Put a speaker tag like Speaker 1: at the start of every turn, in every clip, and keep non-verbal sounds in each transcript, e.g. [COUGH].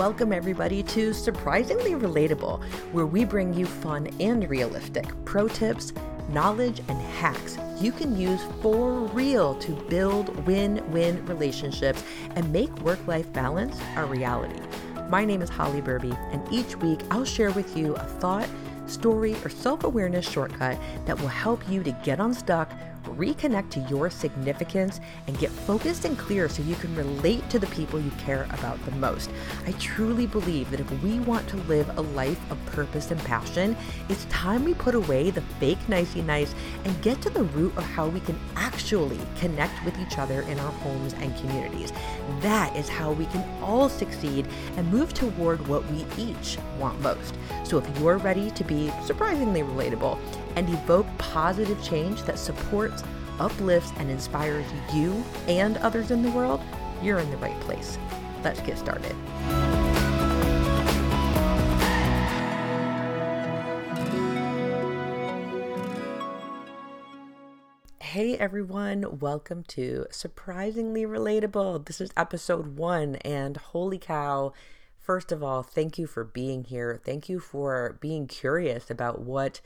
Speaker 1: welcome everybody to Surprisingly Relatable, where we bring you fun and realistic pro tips, knowledge, and hacks you can use for real to build win win relationships and make work life balance a reality. My name is Holly Berube, and each week I'll share with you a thought, story, or self awareness shortcut that will help you to get unstuck reconnect to your significance, and get focused and clear so you can relate to the people you care about the most. I truly believe that if we want to live a life of purpose and passion, it's time we put away the fake nicey nice and get to the root of how we can actually connect with each other in our homes and communities. That is how we can all succeed and move toward what we each want most. So if you're ready to be surprisingly relatable, and evoke positive change that supports, uplifts, and inspires you and others in the world, you're in the right place. Let's get started. Hey everyone, welcome to Surprisingly Relatable. This is episode one, and holy cow, first of all, thank you for being here. Thank you for being curious about what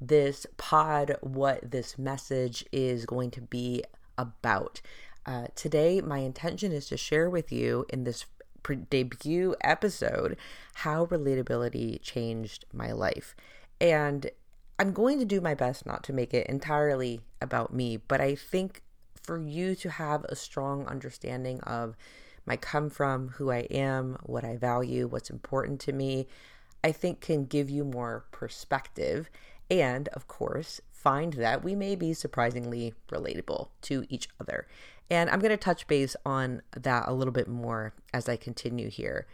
Speaker 1: this pod, what this message is going to be about. Uh, today, my intention is to share with you in this pre- debut episode how relatability changed my life. And I'm going to do my best not to make it entirely about me, but I think for you to have a strong understanding of my come from, who I am, what I value, what's important to me, I think can give you more perspective and, of course, find that we may be surprisingly relatable to each other. And I'm going to touch base on that a little bit more as I continue here.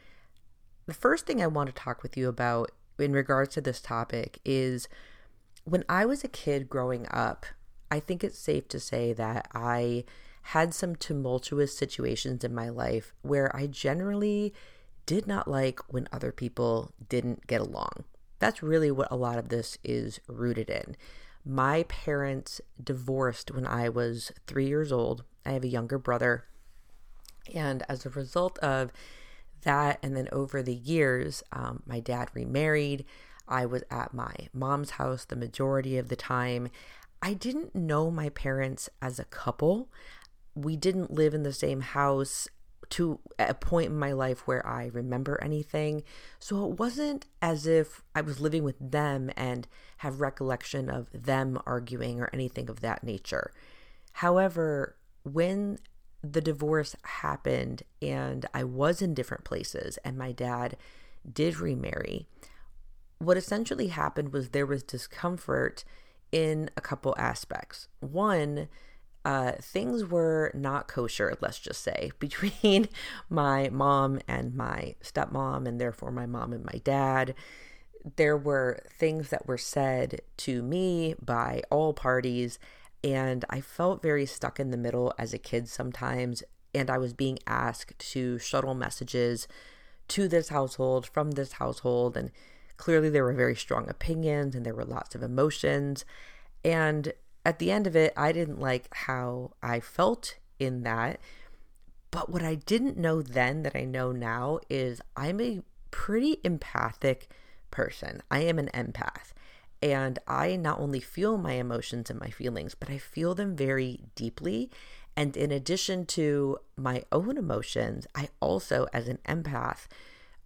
Speaker 1: The first thing I want to talk with you about in regards to this topic is when I was a kid growing up, I think it's safe to say that I had some tumultuous situations in my life where I generally did not like when other people didn't get along. That's really what a lot of this is rooted in. My parents divorced when I was three years old. I have a younger brother. And as a result of that, and then over the years, um, my dad remarried. I was at my mom's house the majority of the time. I didn't know my parents as a couple. We didn't live in the same house to a point in my life where I remember anything. So it wasn't as if I was living with them and have recollection of them arguing or anything of that nature. However, when the divorce happened and I was in different places and my dad did remarry, what essentially happened was there was discomfort in a couple aspects. One, uh, things were not kosher, let's just say, [LAUGHS] between my mom and my stepmom, and therefore my mom and my dad. There were things that were said to me by all parties, and I felt very stuck in the middle as a kid sometimes. And I was being asked to shuttle messages to this household from this household, and clearly there were very strong opinions and there were lots of emotions. And at the end of it, I didn't like how I felt in that. But what I didn't know then that I know now is I'm a pretty empathic person. I am an empath. And I not only feel my emotions and my feelings, but I feel them very deeply. And in addition to my own emotions, I also, as an empath,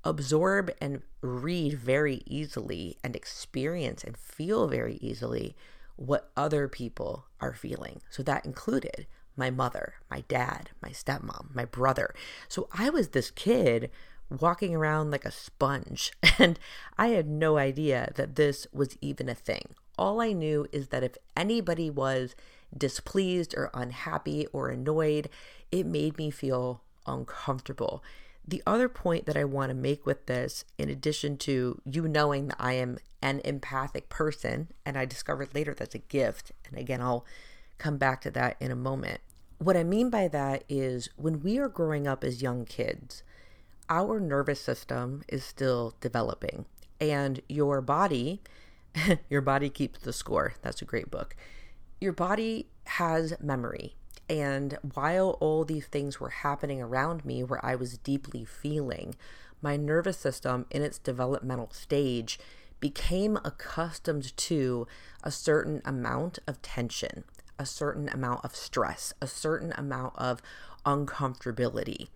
Speaker 1: absorb and read very easily and experience and feel very easily what other people are feeling. So that included my mother, my dad, my stepmom, my brother. So I was this kid walking around like a sponge, [LAUGHS] and I had no idea that this was even a thing. All I knew is that if anybody was displeased or unhappy or annoyed, it made me feel uncomfortable. The other point that I want to make with this, in addition to you knowing that I am an empathic person, and I discovered later that's a gift, and again, I'll come back to that in a moment. What I mean by that is when we are growing up as young kids, our nervous system is still developing, and your body, [LAUGHS] your body keeps the score. That's a great book. Your body has memory and while all these things were happening around me where I was deeply feeling, my nervous system in its developmental stage became accustomed to a certain amount of tension, a certain amount of stress, a certain amount of uncomfortability.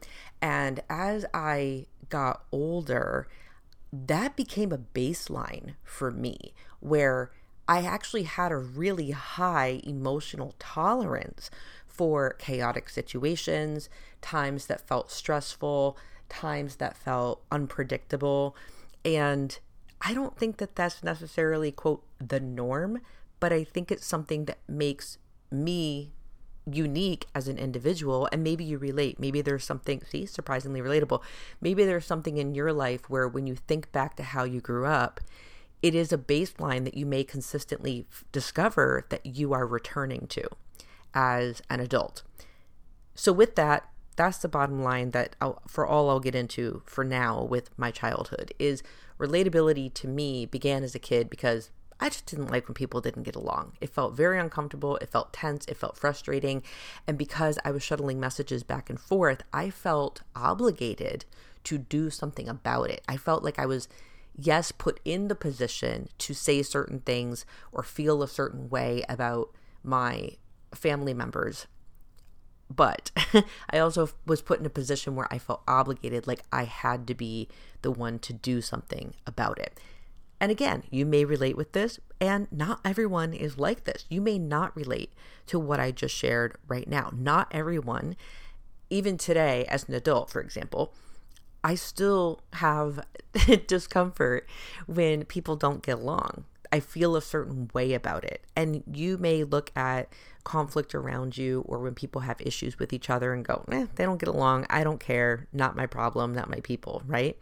Speaker 1: And as I got older, that became a baseline for me where I actually had a really high emotional tolerance for chaotic situations, times that felt stressful, times that felt unpredictable. And I don't think that that's necessarily, quote, the norm, but I think it's something that makes me unique as an individual. And maybe you relate. Maybe there's something see surprisingly relatable. Maybe there's something in your life where when you think back to how you grew up it is a baseline that you may consistently discover that you are returning to as an adult so with that that's the bottom line that I'll, for all I'll get into for now with my childhood is relatability to me began as a kid because I just didn't like when people didn't get along. It felt very uncomfortable. It felt tense. It felt frustrating. And because I was shuttling messages back and forth, I felt obligated to do something about it. I felt like I was, yes, put in the position to say certain things or feel a certain way about my family members. But [LAUGHS] I also was put in a position where I felt obligated, like I had to be the one to do something about it. And again, you may relate with this, and not everyone is like this. You may not relate to what I just shared right now. Not everyone, even today, as an adult, for example, I still have [LAUGHS] discomfort when people don't get along. I feel a certain way about it. And you may look at conflict around you or when people have issues with each other and go, eh, they don't get along. I don't care. Not my problem, not my people, right?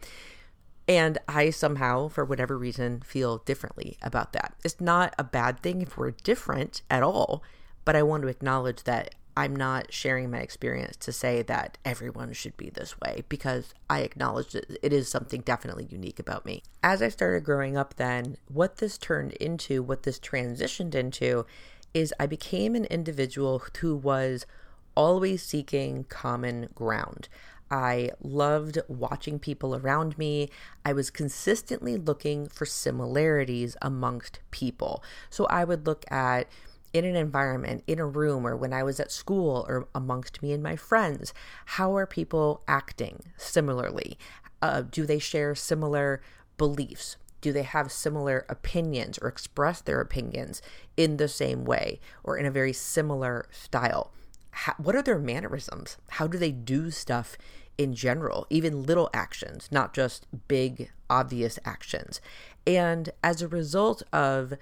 Speaker 1: And I somehow, for whatever reason, feel differently about that. It's not a bad thing if we're different at all, but I want to acknowledge that I'm not sharing my experience to say that everyone should be this way because I acknowledge that it is something definitely unique about me. As I started growing up, then, what this turned into, what this transitioned into, is I became an individual who was always seeking common ground. I loved watching people around me. I was consistently looking for similarities amongst people. So I would look at in an environment, in a room, or when I was at school, or amongst me and my friends, how are people acting similarly? Uh, do they share similar beliefs? Do they have similar opinions or express their opinions in the same way or in a very similar style? How, what are their mannerisms? How do they do stuff in general, even little actions, not just big, obvious actions. And as a result of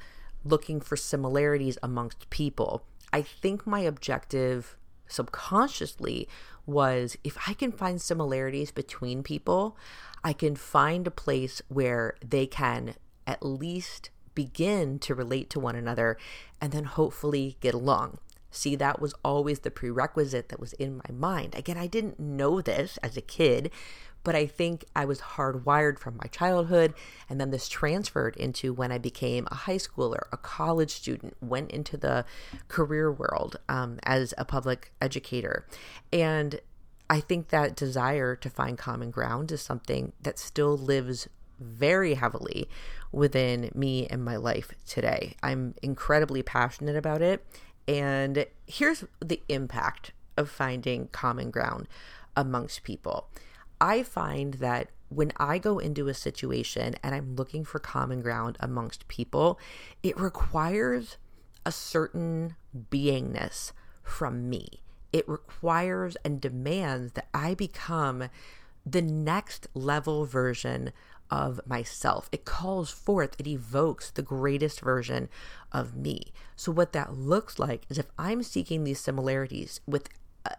Speaker 1: looking for similarities amongst people, I think my objective subconsciously was if I can find similarities between people, I can find a place where they can at least begin to relate to one another and then hopefully get along. See, that was always the prerequisite that was in my mind. Again, I didn't know this as a kid, but I think I was hardwired from my childhood. And then this transferred into when I became a high schooler, a college student, went into the career world um, as a public educator. And I think that desire to find common ground is something that still lives very heavily within me and my life today. I'm incredibly passionate about it and here's the impact of finding common ground amongst people. I find that when I go into a situation and I'm looking for common ground amongst people, it requires a certain beingness from me. It requires and demands that I become the next level version of myself. It calls forth, it evokes the greatest version of me. So, what that looks like is if I'm seeking these similarities with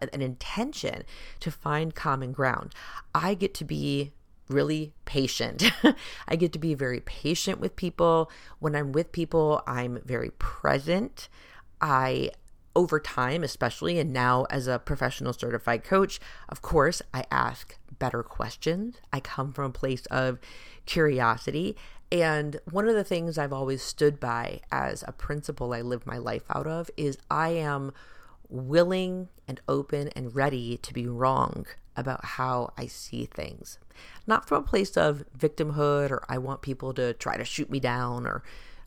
Speaker 1: an intention to find common ground, I get to be really patient. [LAUGHS] I get to be very patient with people. When I'm with people, I'm very present. I over time, especially, and now as a professional certified coach, of course, I ask better questions. I come from a place of curiosity. And one of the things I've always stood by as a principle I live my life out of is I am willing and open and ready to be wrong about how I see things. Not from a place of victimhood or I want people to try to shoot me down or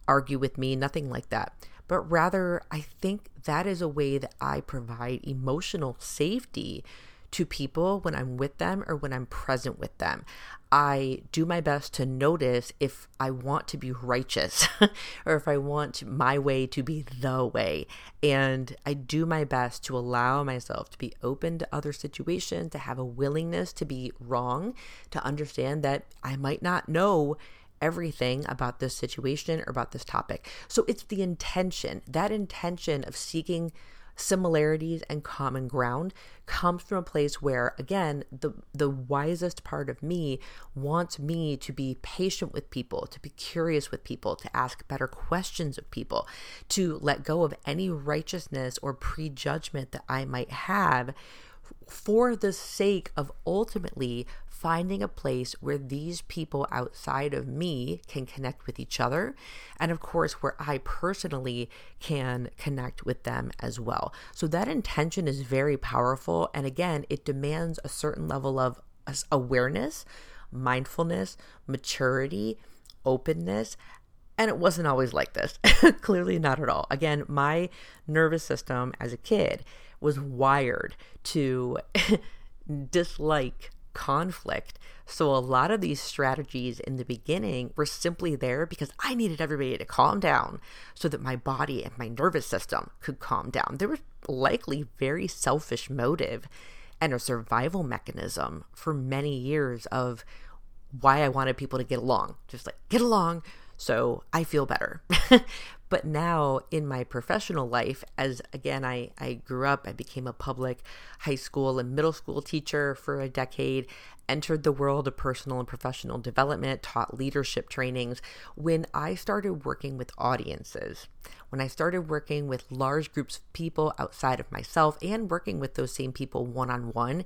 Speaker 1: argue with me, nothing like that. But rather, I think that is a way that I provide emotional safety to people when I'm with them or when I'm present with them. I do my best to notice if I want to be righteous [LAUGHS] or if I want my way to be the way. And I do my best to allow myself to be open to other situations, to have a willingness to be wrong, to understand that I might not know everything about this situation or about this topic. So it's the intention, that intention of seeking similarities and common ground comes from a place where again the the wisest part of me wants me to be patient with people to be curious with people to ask better questions of people to let go of any righteousness or prejudgment that I might have for the sake of ultimately finding a place where these people outside of me can connect with each other. And of course, where I personally can connect with them as well. So that intention is very powerful. And again, it demands a certain level of awareness, mindfulness, maturity, openness. And it wasn't always like this. [LAUGHS] Clearly, not at all. Again, my nervous system as a kid was wired to [LAUGHS] dislike conflict. So a lot of these strategies in the beginning were simply there because I needed everybody to calm down so that my body and my nervous system could calm down. There was likely very selfish motive and a survival mechanism for many years of why I wanted people to get along. Just like get along so I feel better. [LAUGHS] But now in my professional life, as again, I, I grew up, I became a public high school and middle school teacher for a decade, entered the world of personal and professional development, taught leadership trainings. When I started working with audiences, when I started working with large groups of people outside of myself and working with those same people one on one,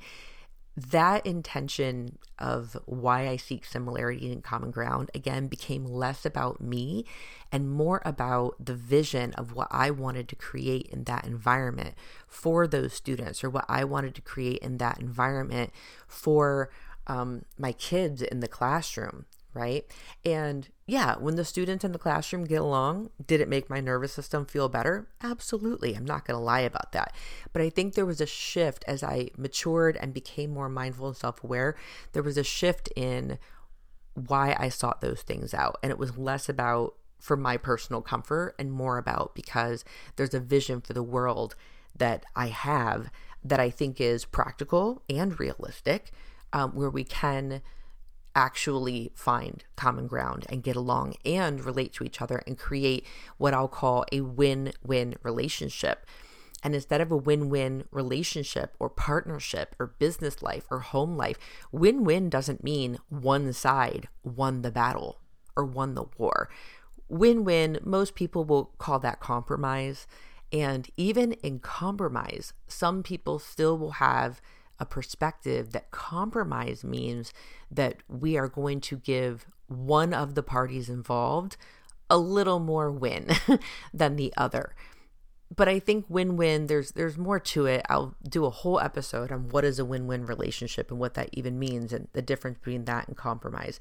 Speaker 1: that intention of why I seek similarity and common ground again became less about me and more about the vision of what I wanted to create in that environment for those students or what I wanted to create in that environment for um, my kids in the classroom right? And yeah, when the students in the classroom get along, did it make my nervous system feel better? Absolutely. I'm not going to lie about that. But I think there was a shift as I matured and became more mindful and self aware. There was a shift in why I sought those things out. And it was less about for my personal comfort and more about because there's a vision for the world that I have that I think is practical and realistic, um, where we can actually find common ground and get along and relate to each other and create what I'll call a win win relationship. And instead of a win win relationship or partnership or business life or home life, win win doesn't mean one side won the battle or won the war. Win win, most people will call that compromise. And even in compromise, some people still will have a perspective that compromise means that we are going to give one of the parties involved a little more win [LAUGHS] than the other. But I think win-win there's there's more to it. I'll do a whole episode on what is a win-win relationship and what that even means and the difference between that and compromise.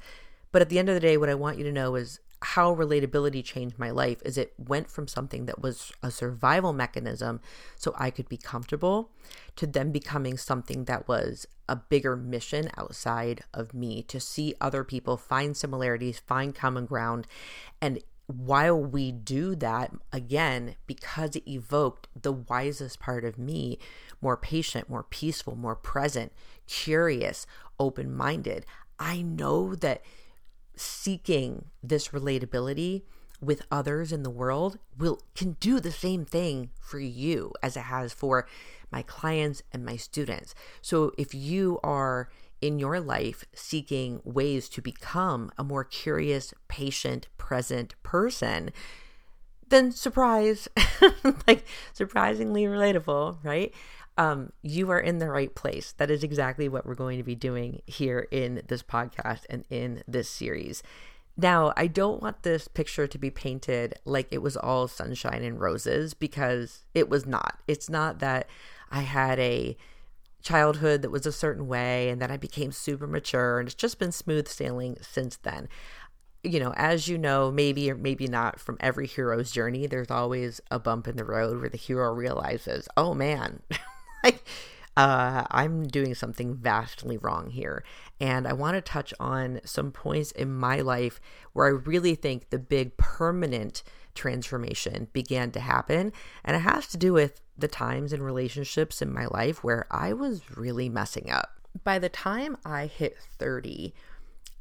Speaker 1: But at the end of the day what I want you to know is how relatability changed my life is it went from something that was a survival mechanism so I could be comfortable to then becoming something that was a bigger mission outside of me to see other people find similarities, find common ground. And while we do that, again, because it evoked the wisest part of me, more patient, more peaceful, more present, curious, open minded, I know that seeking this relatability with others in the world will can do the same thing for you as it has for my clients and my students. So if you are in your life seeking ways to become a more curious, patient, present person, then surprise, [LAUGHS] like surprisingly relatable, right? Um, you are in the right place. That is exactly what we're going to be doing here in this podcast and in this series. Now, I don't want this picture to be painted like it was all sunshine and roses because it was not. It's not that I had a childhood that was a certain way and then I became super mature and it's just been smooth sailing since then. You know, as you know, maybe or maybe not from every hero's journey, there's always a bump in the road where the hero realizes, oh man, [LAUGHS] like uh, I'm doing something vastly wrong here. And I want to touch on some points in my life where I really think the big permanent transformation began to happen. And it has to do with the times and relationships in my life where I was really messing up. By the time I hit 30,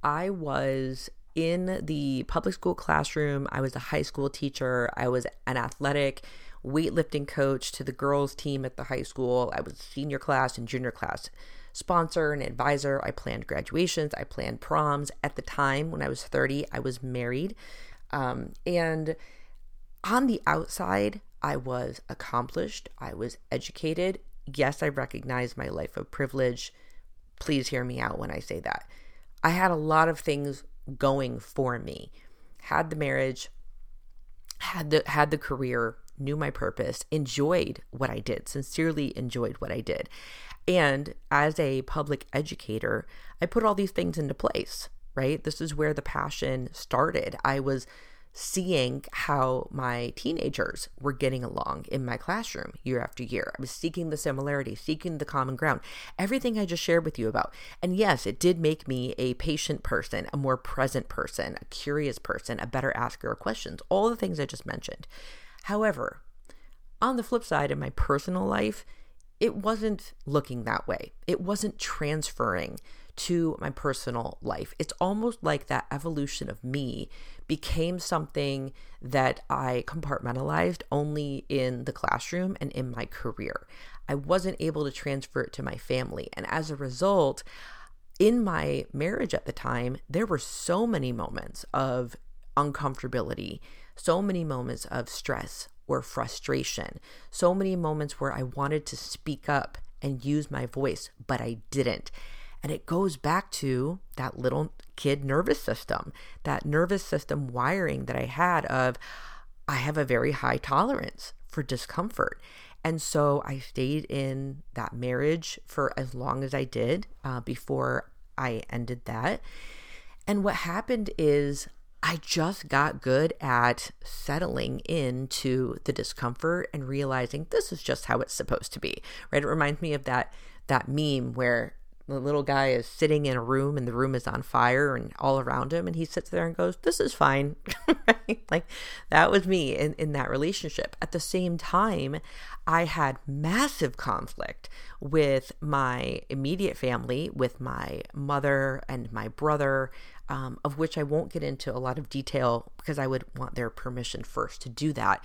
Speaker 1: I was in the public school classroom. I was a high school teacher. I was an athletic weightlifting coach to the girls' team at the high school. I was senior class and junior class sponsor and advisor. I planned graduations, I planned proms. At the time when I was 30, I was married. Um, and on the outside, I was accomplished, I was educated. Yes, I recognize my life of privilege. Please hear me out when I say that. I had a lot of things going for me. Had the marriage, had the had the career, knew my purpose, enjoyed what I did, sincerely enjoyed what I did. And as a public educator, I put all these things into place, right? This is where the passion started. I was seeing how my teenagers were getting along in my classroom year after year. I was seeking the similarity, seeking the common ground, everything I just shared with you about. And yes, it did make me a patient person, a more present person, a curious person, a better asker of questions, all the things I just mentioned. However, on the flip side, in my personal life, it wasn't looking that way. It wasn't transferring to my personal life. It's almost like that evolution of me became something that I compartmentalized only in the classroom and in my career. I wasn't able to transfer it to my family. And as a result, in my marriage at the time, there were so many moments of uncomfortability, so many moments of stress or frustration, so many moments where I wanted to speak up and use my voice, but I didn't. And it goes back to that little kid nervous system, that nervous system wiring that I had of I have a very high tolerance for discomfort. And so I stayed in that marriage for as long as I did uh, before I ended that. And what happened is I just got good at settling into the discomfort and realizing this is just how it's supposed to be. Right? It reminds me of that that meme where the little guy is sitting in a room and the room is on fire and all around him and he sits there and goes this is fine [LAUGHS] right? like that was me in, in that relationship at the same time i had massive conflict with my immediate family with my mother and my brother um, of which i won't get into a lot of detail because i would want their permission first to do that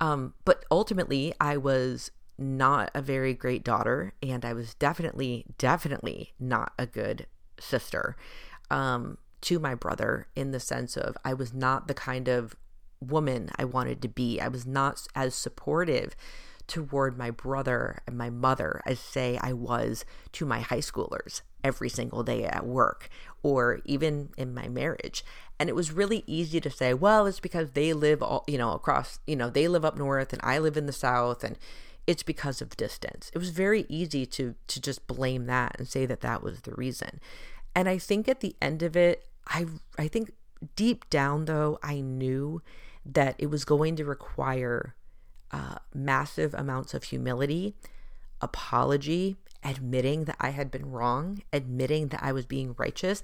Speaker 1: um, but ultimately i was not a very great daughter, and I was definitely, definitely not a good sister um, to my brother in the sense of I was not the kind of woman I wanted to be. I was not as supportive toward my brother and my mother as, say, I was to my high schoolers every single day at work or even in my marriage. And it was really easy to say, well, it's because they live all, you know, across, you know, they live up north and I live in the south and it's because of distance. It was very easy to to just blame that and say that that was the reason. And I think at the end of it, I I think deep down though, I knew that it was going to require uh, massive amounts of humility, apology, admitting that I had been wrong, admitting that I was being righteous.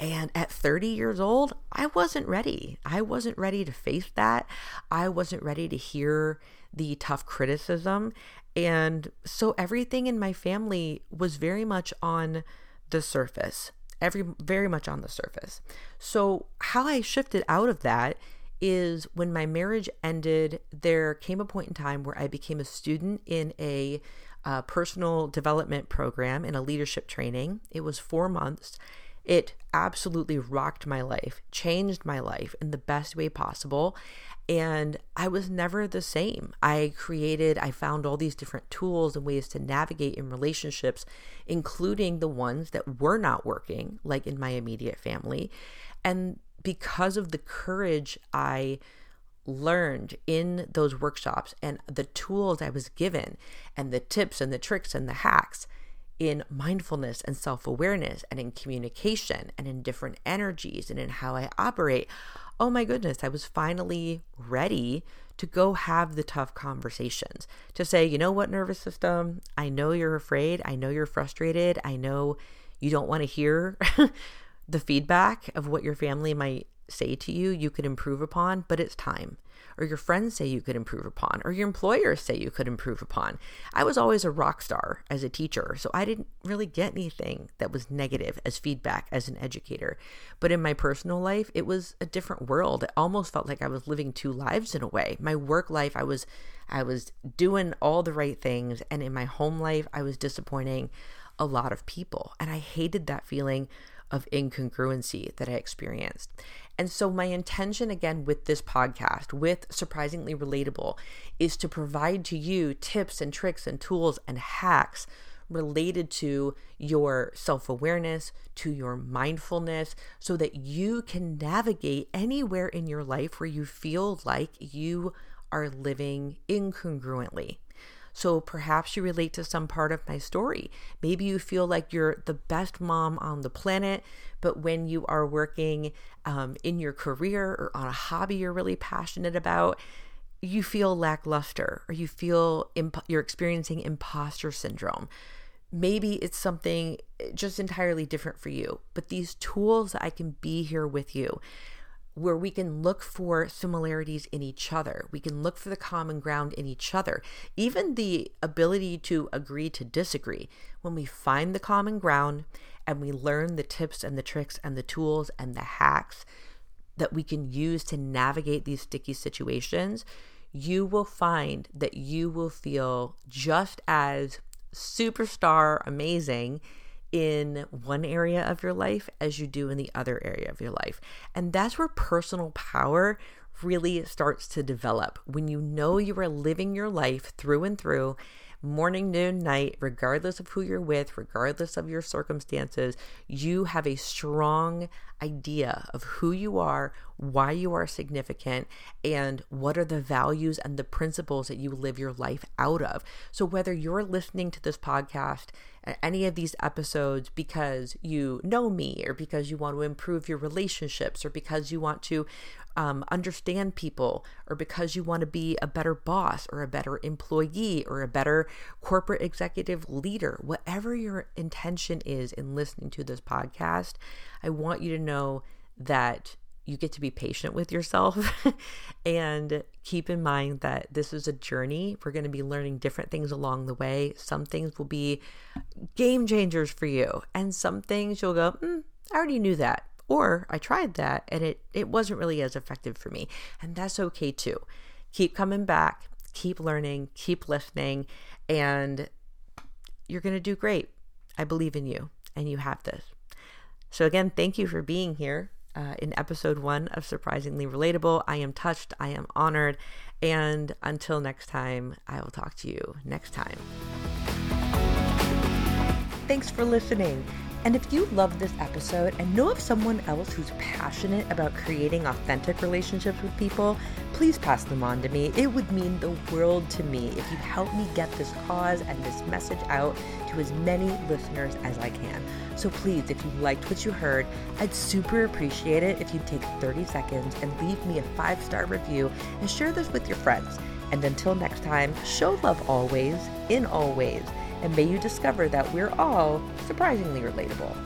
Speaker 1: And at 30 years old, I wasn't ready. I wasn't ready to face that. I wasn't ready to hear the tough criticism. And so everything in my family was very much on the surface, every very much on the surface. So how I shifted out of that is when my marriage ended, there came a point in time where I became a student in a uh, personal development program in a leadership training. It was four months. It absolutely rocked my life, changed my life in the best way possible. And I was never the same. I created, I found all these different tools and ways to navigate in relationships, including the ones that were not working, like in my immediate family. And because of the courage I learned in those workshops and the tools I was given and the tips and the tricks and the hacks in mindfulness and self awareness and in communication and in different energies and in how I operate. Oh my goodness, I was finally ready to go have the tough conversations to say, you know what, nervous system, I know you're afraid. I know you're frustrated. I know you don't want to hear [LAUGHS] the feedback of what your family might say to you you could improve upon, but it's time. Or your friends say you could improve upon, or your employers say you could improve upon. I was always a rock star as a teacher, so I didn't really get anything that was negative as feedback as an educator. But in my personal life, it was a different world. It almost felt like I was living two lives in a way. My work life, I was I was doing all the right things, and in my home life, I was disappointing a lot of people. And I hated that feeling of incongruency that I experienced. And so, my intention again with this podcast, with Surprisingly Relatable, is to provide to you tips and tricks and tools and hacks related to your self awareness, to your mindfulness, so that you can navigate anywhere in your life where you feel like you are living incongruently. So perhaps you relate to some part of my story. Maybe you feel like you're the best mom on the planet, but when you are working um, in your career or on a hobby you're really passionate about, you feel lackluster or you feel imp- you're experiencing imposter syndrome. Maybe it's something eh, just entirely different for you, but these tools, I can be here with you where we can look for similarities in each other. We can look for the common ground in each other. Even the ability to agree to disagree. When we find the common ground and we learn the tips and the tricks and the tools and the hacks that we can use to navigate these sticky situations, you will find that you will feel just as superstar amazing in one area of your life as you do in the other area of your life. And that's where personal power really starts to develop when you know you are living your life through and through morning, noon, night, regardless of who you're with, regardless of your circumstances, you have a strong idea of who you are, why you are significant, and what are the values and the principles that you live your life out of. So, whether you're listening to this podcast, any of these episodes because you know me or because you want to improve your relationships or because you want to um, understand people or because you want to be a better boss or a better employee or a better corporate executive leader, whatever your intention is in listening to this podcast, I want you to know that you get to be patient with yourself [LAUGHS] and keep in mind that this is a journey. We're going to be learning different things along the way. Some things will be game changers for you, and some things you'll go, mm, I already knew that or I tried that and it it wasn't really as effective for me. And that's okay too. Keep coming back, keep learning, keep listening and you're going to do great. I believe in you and you have this. So again, thank you for being here. Uh, in episode one of Surprisingly Relatable. I am touched, I am honored, and until next time, I will talk to you next time. Thanks for listening. And if you love this episode and know of someone else who's passionate about creating authentic relationships with people, please pass them on to me. It would mean the world to me if you help me get this cause and this message out to as many listeners as I can. So please, if you liked what you heard, I'd super appreciate it if you'd take 30 seconds and leave me a five star review and share this with your friends. And until next time, show love always, in all ways and may you discover that we're all surprisingly relatable.